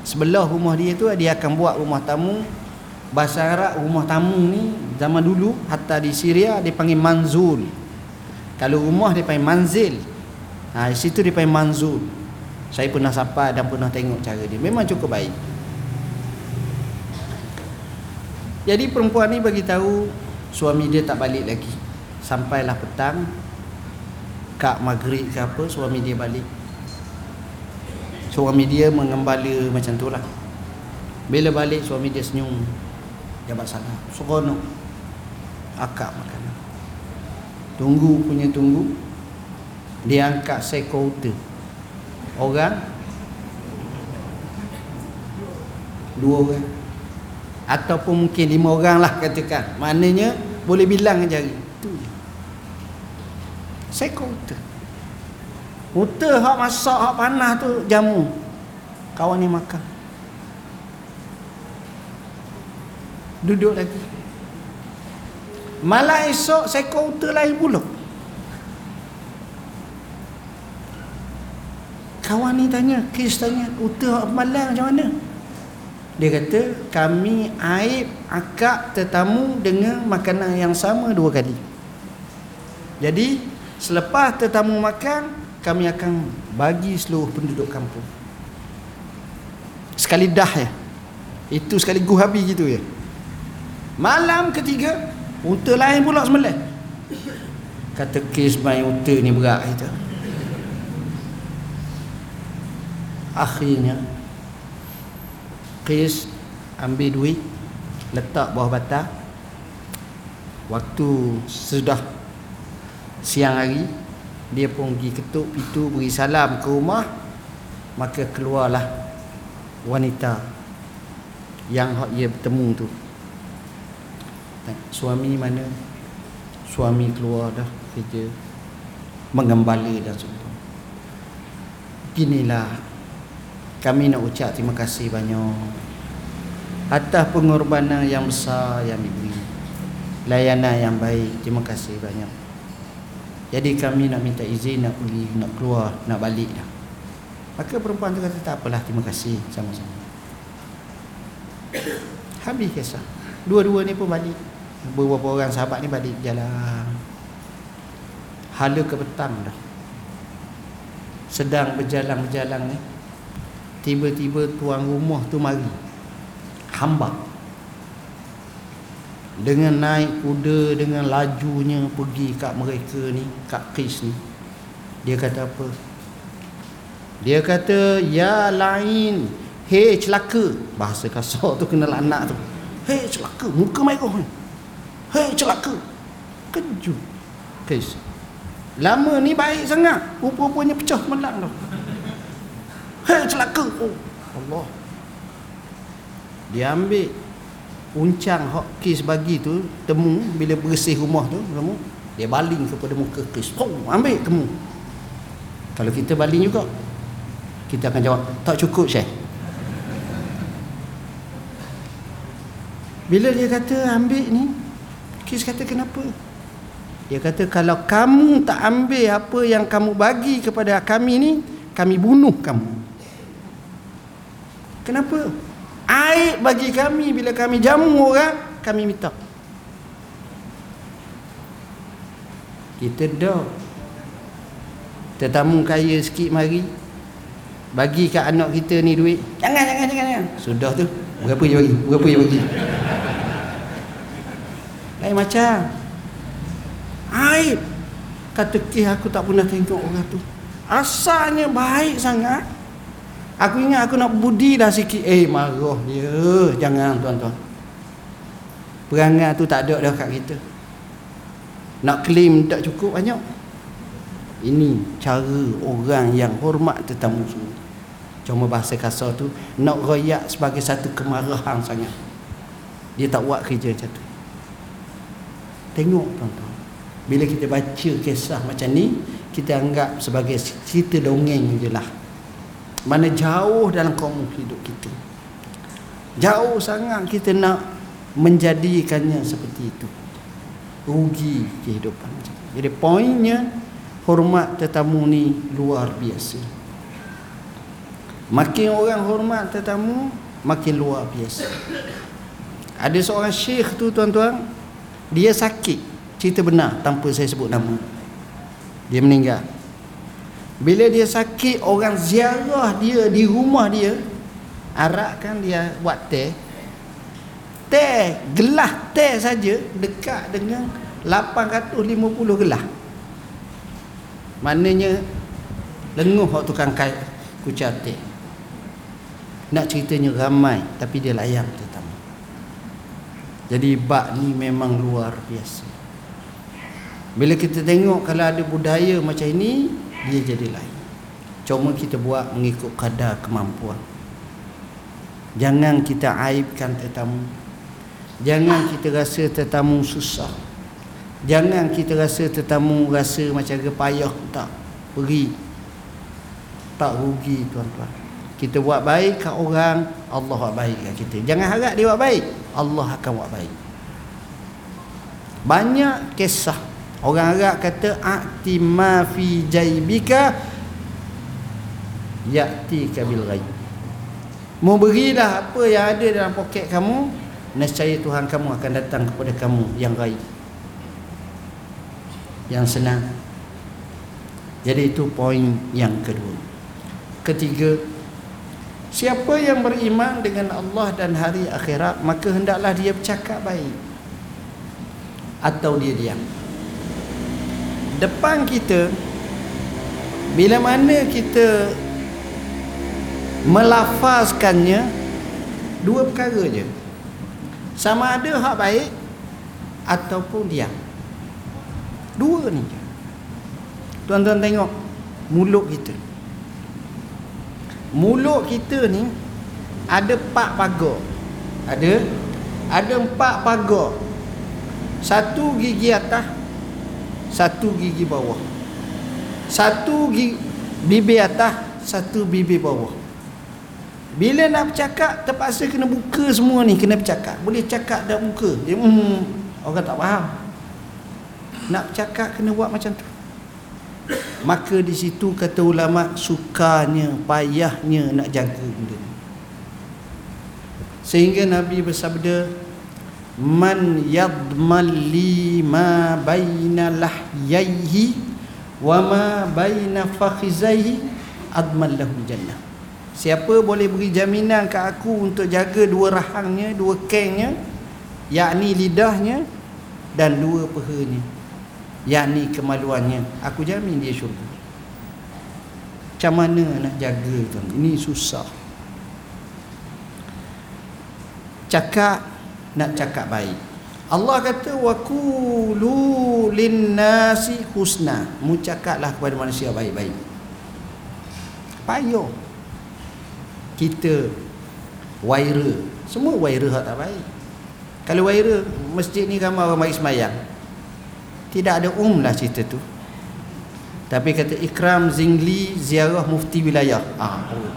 Sebelah rumah dia tu dia akan buat rumah tamu. Bahasa Arab rumah tamu ni zaman dulu hatta di Syria dia panggil manzul. Kalau rumah dia panggil manzil Ha, situ dia panggil manzul. Saya pernah sapa dan pernah tengok cara dia. Memang cukup baik. Jadi perempuan ni bagi tahu suami dia tak balik lagi. Sampailah petang kak maghrib ke apa suami dia balik. Suami dia mengembala macam tu lah. Bila balik suami dia senyum. Jabat salam. Seronok. Akak makan. Tunggu punya tunggu dia angkat sekota orang? Dua orang. Ataupun mungkin lima orang lah katakan. Maknanya boleh bilang jari tu sekota Uta. Hak masak hak panah tu jamu. Kawan ni makan. Duduk lagi. Malam esok sekota lain pula Kawan ni tanya, kes tanya, uta malam macam mana? Dia kata, kami aib akak tetamu dengan makanan yang sama dua kali. Jadi, selepas tetamu makan, kami akan bagi seluruh penduduk kampung. Sekali dah ya. Itu sekali guh habis gitu ya. Malam ketiga, unta lain pula sembelih. Kata kes main unta ni berat itu. Akhirnya Qis ambil duit letak bawah batas. Waktu sudah siang hari dia pun pergi ketuk pintu beri salam ke rumah. Maka keluarlah wanita yang dia bertemu tu. Suami mana? Suami keluar dah kerja mengembala dan sebagainya inilah kami nak ucap terima kasih banyak atas pengorbanan yang besar yang diberi. Layanan yang baik terima kasih banyak. Jadi kami nak minta izin nak pergi nak keluar nak balik dah. Maka perempuan tu kata tak apalah terima kasih sama-sama. Habis kisah. Dua-dua ni pun balik. Beberapa orang sahabat ni balik jalan. Hala ke petang dah. Sedang berjalan-berjalan ni tiba-tiba tuan rumah tu mari. Hamba. Dengan naik kuda dengan lajunya pergi kat mereka ni kat Qis ni dia kata apa? Dia kata ya lain hei celaka. Bahasa kasar tu kena anak tu. Hei celaka muka mereka ni. Hei celaka. Kejut. Qis lama ni baik sangat. Rupa-rupanya pecah melang tu hei celaka. Oh. Allah. Dia ambil uncang hok kis bagi tu temu bila bersih rumah tu kamu dia baling kepada muka kis Pum, ambil kamu kalau kita baling juga kita akan jawab tak cukup syekh. Bila dia kata ambil ni kis kata kenapa? Dia kata kalau kamu tak ambil apa yang kamu bagi kepada kami ni kami bunuh kamu kenapa? Aib bagi kami bila kami jamu orang Kami minta. Kita dah. Tetamu kaya sikit mari Bagi kat anak kita ni duit. Jangan jangan jangan, jangan. Sudah tu. Berapa je bagi? Berapa je bagi? Lain macam. Aib Kata kih aku tak pernah tengok orang tu. Asalnya baik sangat Aku ingat aku nak budi dah sikit. Eh marah dia. Jangan tuan-tuan. Perangai tu tak ada dah kat kita. Nak claim tak cukup banyak. Ini cara orang yang hormat tetamu semua. Cuma bahasa kasar tu nak royak sebagai satu kemarahan sangat. Dia tak buat kerja macam tu. Tengok tuan-tuan. Bila kita baca kisah macam ni, kita anggap sebagai cerita dongeng je lah mana jauh dalam kaum hidup kita. Jauh sangat kita nak menjadikannya seperti itu. Rugi kehidupan jadi poinnya hormat tetamu ni luar biasa. Makin orang hormat tetamu makin luar biasa. Ada seorang syekh tu tuan-tuan dia sakit. Cerita benar tanpa saya sebut nama. Dia meninggal bila dia sakit orang ziarah dia di rumah dia arakkan dia buat teh. Teh gelas teh saja dekat dengan 850 gelas maknanya lenguh waktu tukang kai kucah teh. Nak ceritanya ramai tapi dia layan tetamu jadi bak ni memang luar biasa. Bila kita tengok kalau ada budaya macam ini dia jadi lain. Cuma kita buat mengikut kadar kemampuan. Jangan kita aibkan tetamu. Jangan kita rasa tetamu susah. Jangan kita rasa tetamu rasa macam payah tak pergi tak rugi tuan-tuan. Kita buat baik kat orang Allah buat baik kat kita. Jangan harap dia buat baik Allah akan buat baik. Banyak kisah Orang Arab kata a'ti ma fi jaybika ya'ti kabil ghaib. Mau berilah apa yang ada dalam poket kamu, nescaya Tuhan kamu akan datang kepada kamu yang ghaib. Yang senang. Jadi itu poin yang kedua. Ketiga, siapa yang beriman dengan Allah dan hari akhirat, maka hendaklah dia bercakap baik. Atau dia diam depan kita bila mana kita melafazkannya dua perkara je. Sama ada hak baik ataupun diam. Dua ni je. Tuan-tuan tengok mulut kita. Mulut kita ni ada empat pagar. Ada? Ada empat pagar. Satu gigi atas satu gigi bawah. Satu gigi bibir atas satu bibir bawah. Bila nak bercakap terpaksa kena buka semua ni kena bercakap. Boleh cakap dah buka dia hmm, orang tak faham. Nak bercakap kena buat macam tu. Maka di situ kata ulama sukanya payahnya nak jaga benda ni. Sehingga nabi bersabda man yadmal li ma baina lahyaihi wa ma baina fakhizaihi admal lahu jannah. Siapa boleh beri jaminan ke aku untuk jaga dua rahangnya dua kengnya yakni lidahnya dan dua pehanya yakni kemaluannya? Aku jamin dia syurga. Macam mana nak jaga tuan? Ini susah. Cakap nak cakap baik. Allah kata wa qulu linnasi husna. Mu cakaplah kepada manusia baik-baik. Payah kita waira. Semua waira hak tak baik. Kalau waira masjid ni ramai orang baik semayang. Tidak ada um lah cerita tu. Tapi kata ikram zingli ziarah mufti wilayah. Ah oh.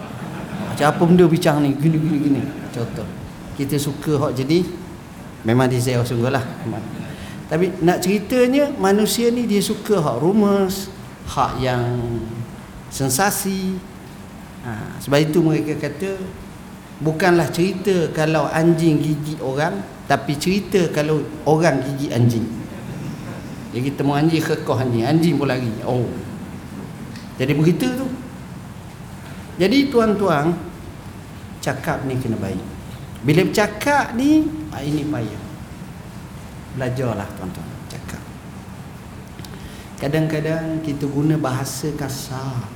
macam apa benda bincang ni? Gini gini gini. Contoh. Kita suka hak jadi memang ziarah sungguh lah. Tapi nak ceritanya manusia ni dia suka hak rumus hak yang sensasi. Ha, sebab itu mereka kata bukanlah cerita kalau anjing gigit orang tapi cerita kalau orang gigit anjing. Jadi mau anjing kekoh anjing. Anjing pun lari. Oh. Jadi begitu tu. Jadi tuan-tuan cakap ni kena baik. Bila bercakap ni ah, ini payah. Belajarlah tuan-tuan. Cakap. Kadang-kadang kita guna bahasa kasar.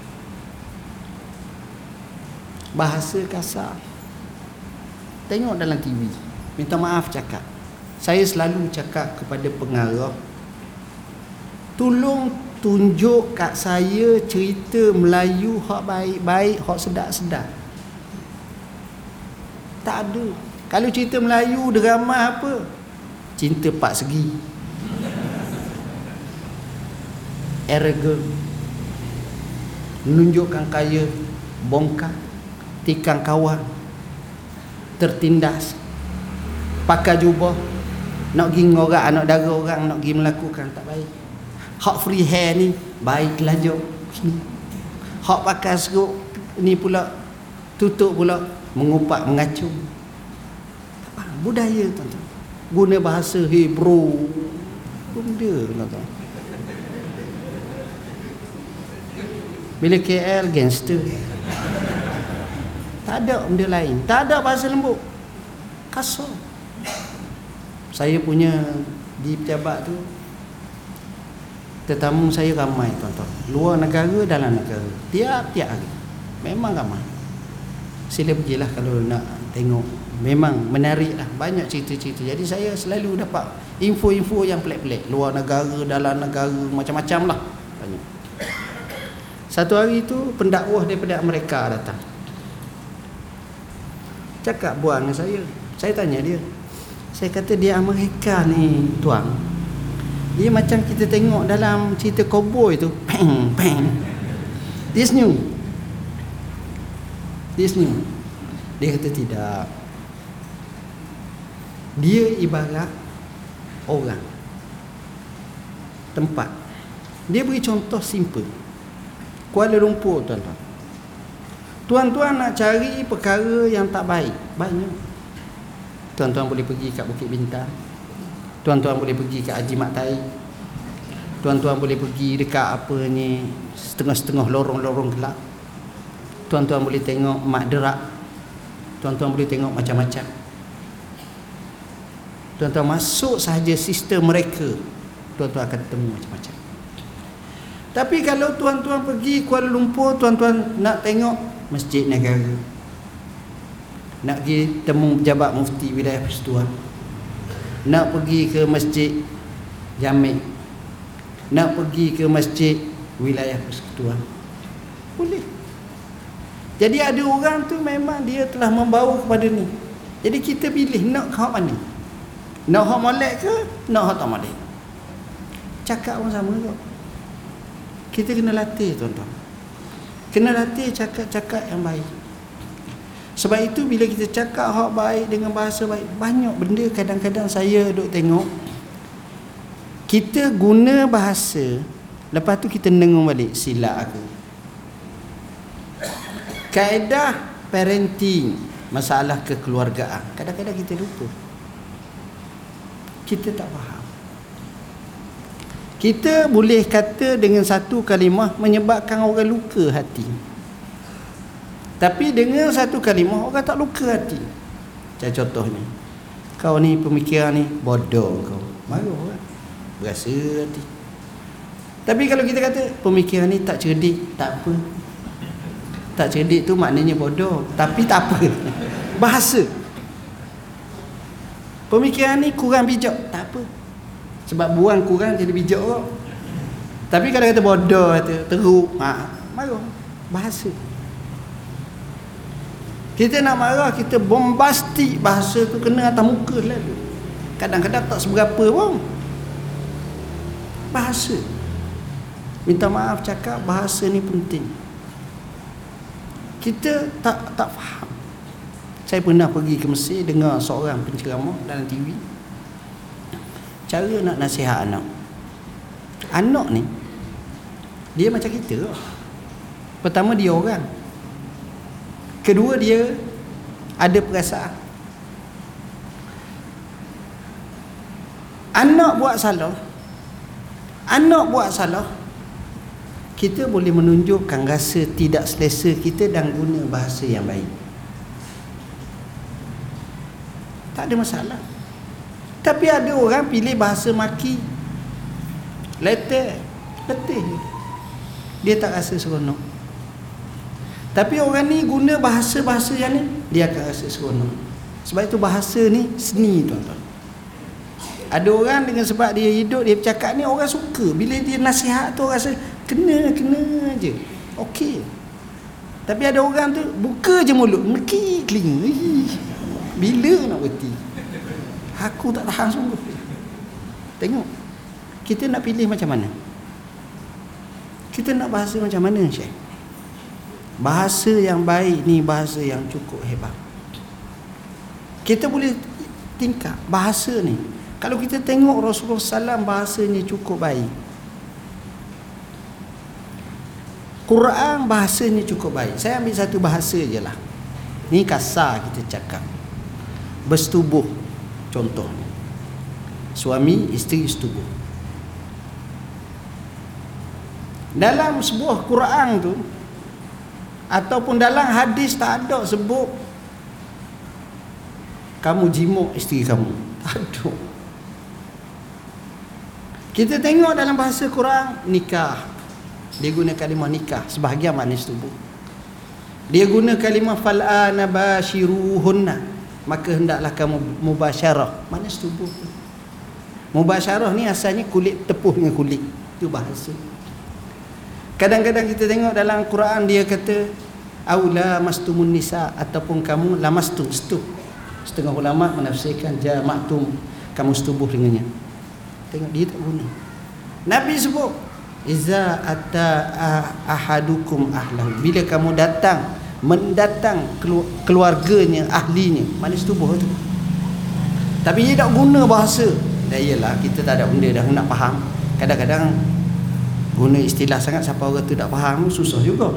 Bahasa kasar. Tengok dalam TV minta maaf cakap. Saya selalu cakap kepada pengarah tolong tunjuk kat saya cerita Melayu hak baik-baik hak sedap-sedap tak ada kalau cerita Melayu drama apa? Cinta pak segi. Arrogant. Menunjukkan kaya bongkar tikang kawan tertindas. Pakai jubah nak pergi ngorak anak dara orang nak pergi melakukan tak baik. Hak free hair ni baik laju hak pakai seruk ni pula tutup pula mengupak mengacung budaya tuan-tuan. Guna bahasa Hebrew. Benda tuan-tuan. Bila KL gangster. Tak ada benda lain. Tak ada bahasa lembut. Kasar. Saya punya di pejabat tu tetamu saya ramai tuan-tuan. Luar negara dalam negara. Tiap-tiap hari. Memang ramai. Sila pergilah kalau nak tengok memang menarik lah. Banyak cerita-cerita. Jadi saya selalu dapat info-info yang pelik-pelik. Luar negara dalam negara macam-macam lah. Banyak satu hari tu pendakwah daripada mereka datang. Cakap buat dengan saya. Saya tanya dia. Saya kata dia Amerika ni tuan. Dia macam kita tengok dalam cerita cowboy tu. Peng peng. This new this new dia kata tidak dia ibarat orang. Tempat. Dia beri contoh simple. Kuala Lumpur tuan-tuan. Tuan-tuan nak cari perkara yang tak baik. Banyak Tuan-tuan boleh pergi kat Bukit Bintang. Tuan-tuan boleh pergi kat Haji Mak Tai Tuan-tuan boleh pergi dekat apa ni Setengah-setengah lorong-lorong gelap. Tuan-tuan boleh tengok Mak Derak. Tuan-tuan boleh tengok macam-macam Tuan-tuan masuk sahaja sistem mereka Tuan-tuan akan temu macam-macam. Tapi kalau tuan-tuan pergi Kuala Lumpur Tuan-tuan nak tengok masjid negara. Nak pergi temu pejabat mufti wilayah persekutuan nak pergi ke masjid Jamik. Nak pergi ke masjid wilayah persekutuan boleh. Jadi ada orang tu memang dia telah membawa kepada ni. Jadi kita pilih nak ke mana nak hak molek ke nak hak tak molek? Cakap pun sama tu kita kena latih tuan-tuan. Kena latih cakap-cakap yang baik. Sebab itu bila kita cakap hak baik dengan bahasa baik banyak benda kadang-kadang saya duk tengok kita guna bahasa lepas tu kita nengung balik silap aku. Kaedah parenting masalah kekeluargaan. Kadang-kadang kita lupa kita tak faham. Kita boleh kata dengan satu kalimah menyebabkan orang luka hati. Tapi dengan satu kalimah orang tak luka hati. Macam contohnya kau ni pemikiran ni bodoh kau. Malu kan berasa hati. Tapi kalau kita kata pemikiran ni tak cerdik tak apa. Tak cerdik tu maknanya bodoh. Tapi tak apa. Bahasa Pemikiran ni kurang bijak. Tak apa. Sebab buang kurang jadi bijak kok Tapi kalau kata bodoh kata, Teruk. Ha, Marah. Bahasa. Kita nak marah Kita bombastik Bahasa tu kena atas muka lalu. Kadang-kadang tak seberapa pun Bahasa. Minta maaf cakap Bahasa ni penting. Kita tak tak faham saya pernah pergi ke Mesir dengar seorang penceramah dalam TV. Cara nak nasihat anak. Anak ni dia macam kita. Pertama dia orang. Kedua dia ada perasaan. Anak buat salah. Anak buat salah. Kita boleh menunjukkan rasa tidak selesa kita dan guna bahasa yang baik. Tak ada masalah. Tapi ada orang pilih bahasa maki. Letih. Letih. Dia tak rasa seronok. Tapi orang ni guna bahasa-bahasa yang ni, dia akan rasa seronok. Sebab itu bahasa ni seni tuan-tuan. Ada orang dengan sebab dia hidup, dia bercakap ni orang suka. Bila dia nasihat tu orang rasa, kena, kena je. Okey. Tapi ada orang tu, buka je mulut. Meki, kling. Bila nak berhenti? Aku tak tahan sungguh. Tengok Kita nak pilih macam mana? Kita nak bahasa macam mana Syekh? Bahasa yang baik ni Bahasa yang cukup hebat. Kita boleh Tingkat Bahasa ni. Kalau kita tengok Rasulullah SAW Bahasanya cukup baik. Quran bahasanya cukup baik. Saya ambil satu bahasa je lah. Ni kasar kita cakap bersetubuh contoh suami isteri setubuh dalam sebuah Quran tu ataupun dalam hadis tak ada sebut kamu jimuk isteri kamu. Aduh kita tengok dalam bahasa Quran nikah. Dia guna kalimah nikah sebahagian makna setubuh. Dia guna kalimah fal'ana bashiruhunna maka hendaklah kamu mubasyarah. Mana setubuh tu? Mubasyarah ni asalnya kulit tepuh dengan kulit. Itu bahasa. Kadang-kadang kita tengok dalam Quran dia kata aula mastumun nisa ataupun kamu lamastum setuh. Setengah ulama menafsirkan jama'tum kamu setubuh dengannya. Tengok dia tak guna. Nabi sebut iza atta ahadukum ahlahu bila kamu datang mendatang keluarganya ahlinya. Mana tubuh tu? Tapi dia tak guna bahasa. Dah iyalah kita tak ada benda dah nak faham. Kadang-kadang guna istilah sangat siapa orang tu tak faham susah juga.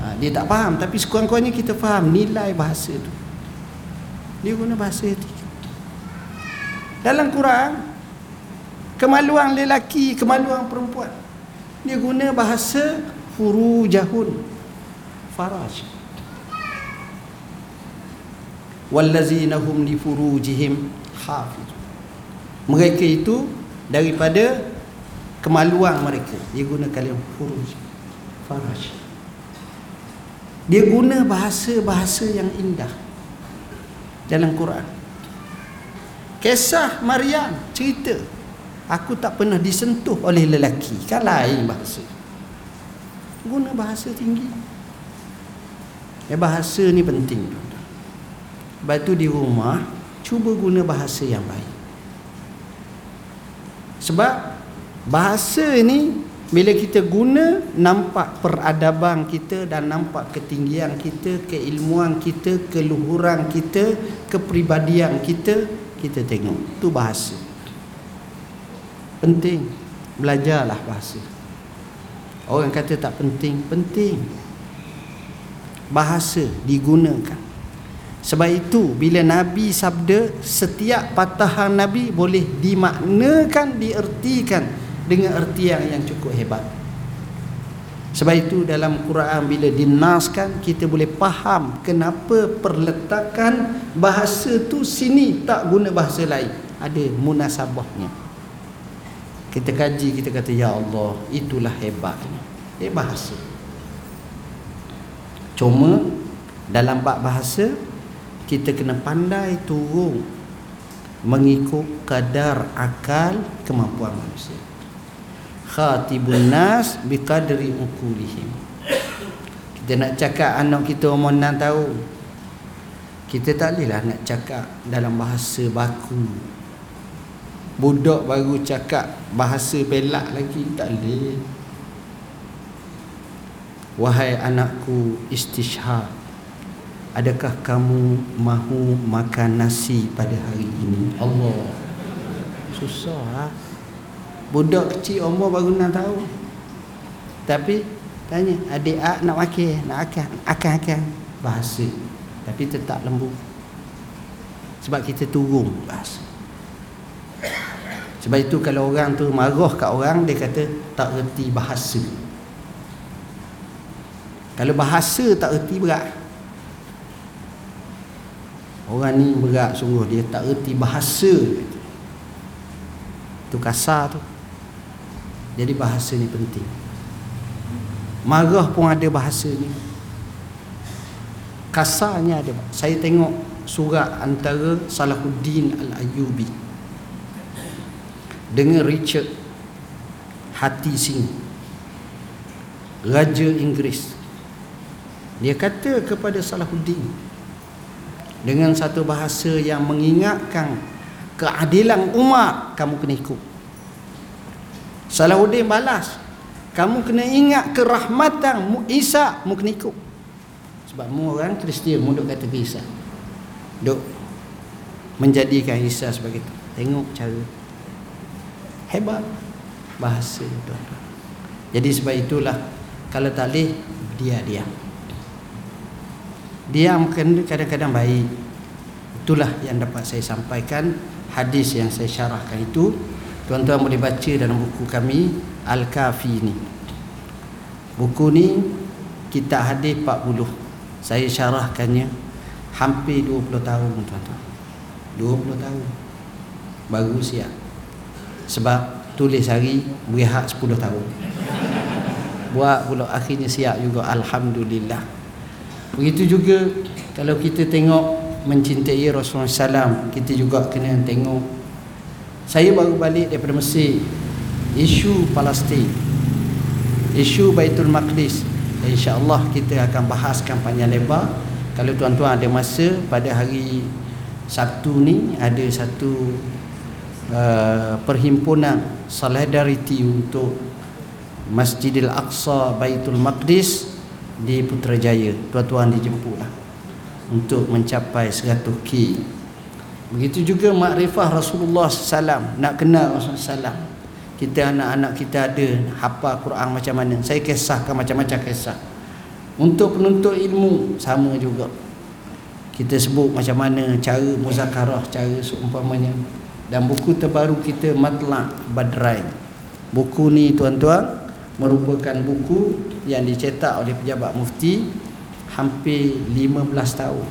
Ha, dia tak faham. Tapi sekurang-kurangnya kita faham nilai bahasa tu. Dia guna bahasa tu. Dalam Quran kemaluan lelaki kemaluan perempuan dia guna bahasa furujahun faraj wallazina hum li furujihim hafiz mereka itu daripada kemaluan mereka. Dia guna kalimah furuj faraj. Dia guna bahasa-bahasa yang indah dalam Quran. Kisah Maryam cerita aku tak pernah disentuh oleh lelaki. Kan lain bahasa. Guna bahasa tinggi. Ya, bahasa ni penting sebab tu di rumah cuba guna bahasa yang baik sebab bahasa ni bila kita guna nampak peradaban kita dan nampak ketinggian kita, keilmuan kita, keluhuran kita, kepribadian kita, kita tengok. Itu bahasa. Penting. Belajarlah bahasa. Orang kata tak penting, penting. Bahasa digunakan. Sebab itu bila Nabi sabda setiap patahan Nabi boleh dimaknakan, diertikan dengan ertian yang cukup hebat. Sebab itu dalam Quran bila dinaskan kita boleh faham kenapa perletakan bahasa tu sini tak guna bahasa lain. Ada munasabahnya. Kita kaji kita kata ya Allah itulah hebatnya. Dia bahasa. Cuma dalam bab bahasa kita kena pandai turun mengikut kadar akal kemampuan manusia. Khatibun nas biqadri ukulihim kita nak cakap anak kita umur 6 tahun. Kita tak bolehlah nak cakap dalam bahasa baku. Budak baru cakap bahasa pelak lagi tak boleh. Wahai anakku istishhad adakah kamu mahu makan nasi pada hari ini Allah susah lah Budak kecil umur baru 6 tahun. Tapi tanya, adik ak nak makan, nak akan, akan akan bahasa. Tapi tetap lembut. Sebab kita turun bahasa. Sebab itu kalau orang tu marah kat orang dia kata tak reti bahasa. Kalau bahasa tak reti berat. Orang ni berat sungguh dia tak reti bahasa. Itu kasar tu. Jadi bahasa ni penting. Marah pun ada bahasa ni. Kasarnya ada. Saya tengok surat antara Salahuddin Al-Ayyubi dengan Richard Hati Singh Raja Inggeris dia kata kepada Salahuddin dengan satu bahasa yang mengingatkan keadilan umat kamu kena ikut. Salahuddin balas kamu kena ingat kerahmatan Isa mu kena ikut. Sebab mu orang Kristian mu duk kata Isa. Duk menjadikan Isa sebagai itu tengok cara. Hebat bahasa tuan jadi sebab itulah kalau tak boleh dia diam diam kadang-kadang baik itulah yang dapat saya sampaikan hadis yang saya syarahkan itu Tuan-tuan boleh baca dalam buku kami Al-Kafi ni. Buku ni kita hadis 40. Saya syarahkannya hampir 20 tahun tuan-tuan. 20 tahun. Baru siap. Sebab tulis hari berehat 10 tahun. Buat pula akhirnya siap juga alhamdulillah. Begitu juga kalau kita tengok mencintai Rasulullah SAW kita juga kena tengok saya baru balik daripada Mesir isu Palestin isu Baitul Maqdis. insya-Allah kita akan bahaskan panjang lebar. Kalau tuan-tuan ada masa pada hari Sabtu ni ada satu uh, perhimpunan solidariti untuk Masjidil Aqsa Baitul Maqdis di Putrajaya tuan-tuan dijemputlah untuk mencapai 100k Begitu juga makrifah Rasulullah SAW Nak kenal Rasulullah SAW Kita anak-anak kita ada Hafal Quran macam mana Saya kisahkan macam-macam kisah. Untuk penuntut ilmu Sama juga. Kita sebut macam mana Cara muzakarah Cara seumpamanya. Dan buku terbaru kita Matla' Badrain Buku ni tuan-tuan Merupakan buku Yang dicetak oleh pejabat mufti Hampir 15 tahun.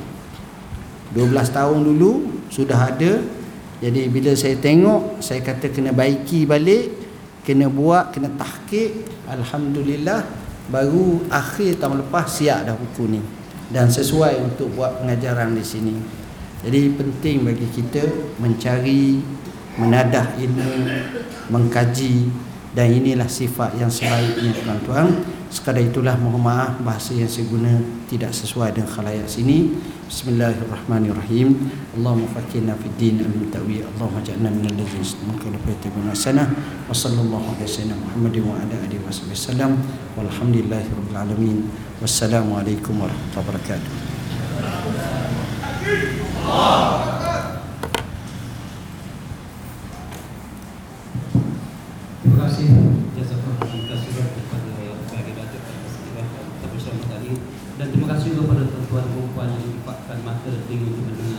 12 tahun dulu sudah ada. Jadi bila saya tengok saya kata kena baiki balik kena buat kena tahqiq alhamdulillah baru akhir tahun lepas siap dah buku ni. Dan sesuai untuk buat pengajaran di sini. Jadi penting bagi kita mencari menadah ilmu, mengkaji dan inilah sifat yang sebaiknya tuan-tuan. Sekadar itulah mohon maaf bahasa yang saya guna tidak sesuai dengan khalayak sini. Bismillahirrahmanirrahim. Allahumma fakirna fid din al-mutawi. Allahumma ja'alna min alladzina istamaka tabuna sana. Wa sallallahu Muhammadin wa ala alihi alamin. Wassalamualaikum warahmatullahi wabarakatuh. Terima kasih kepada tuan-tuan dan puan yang dipakkan mata dengan mendengar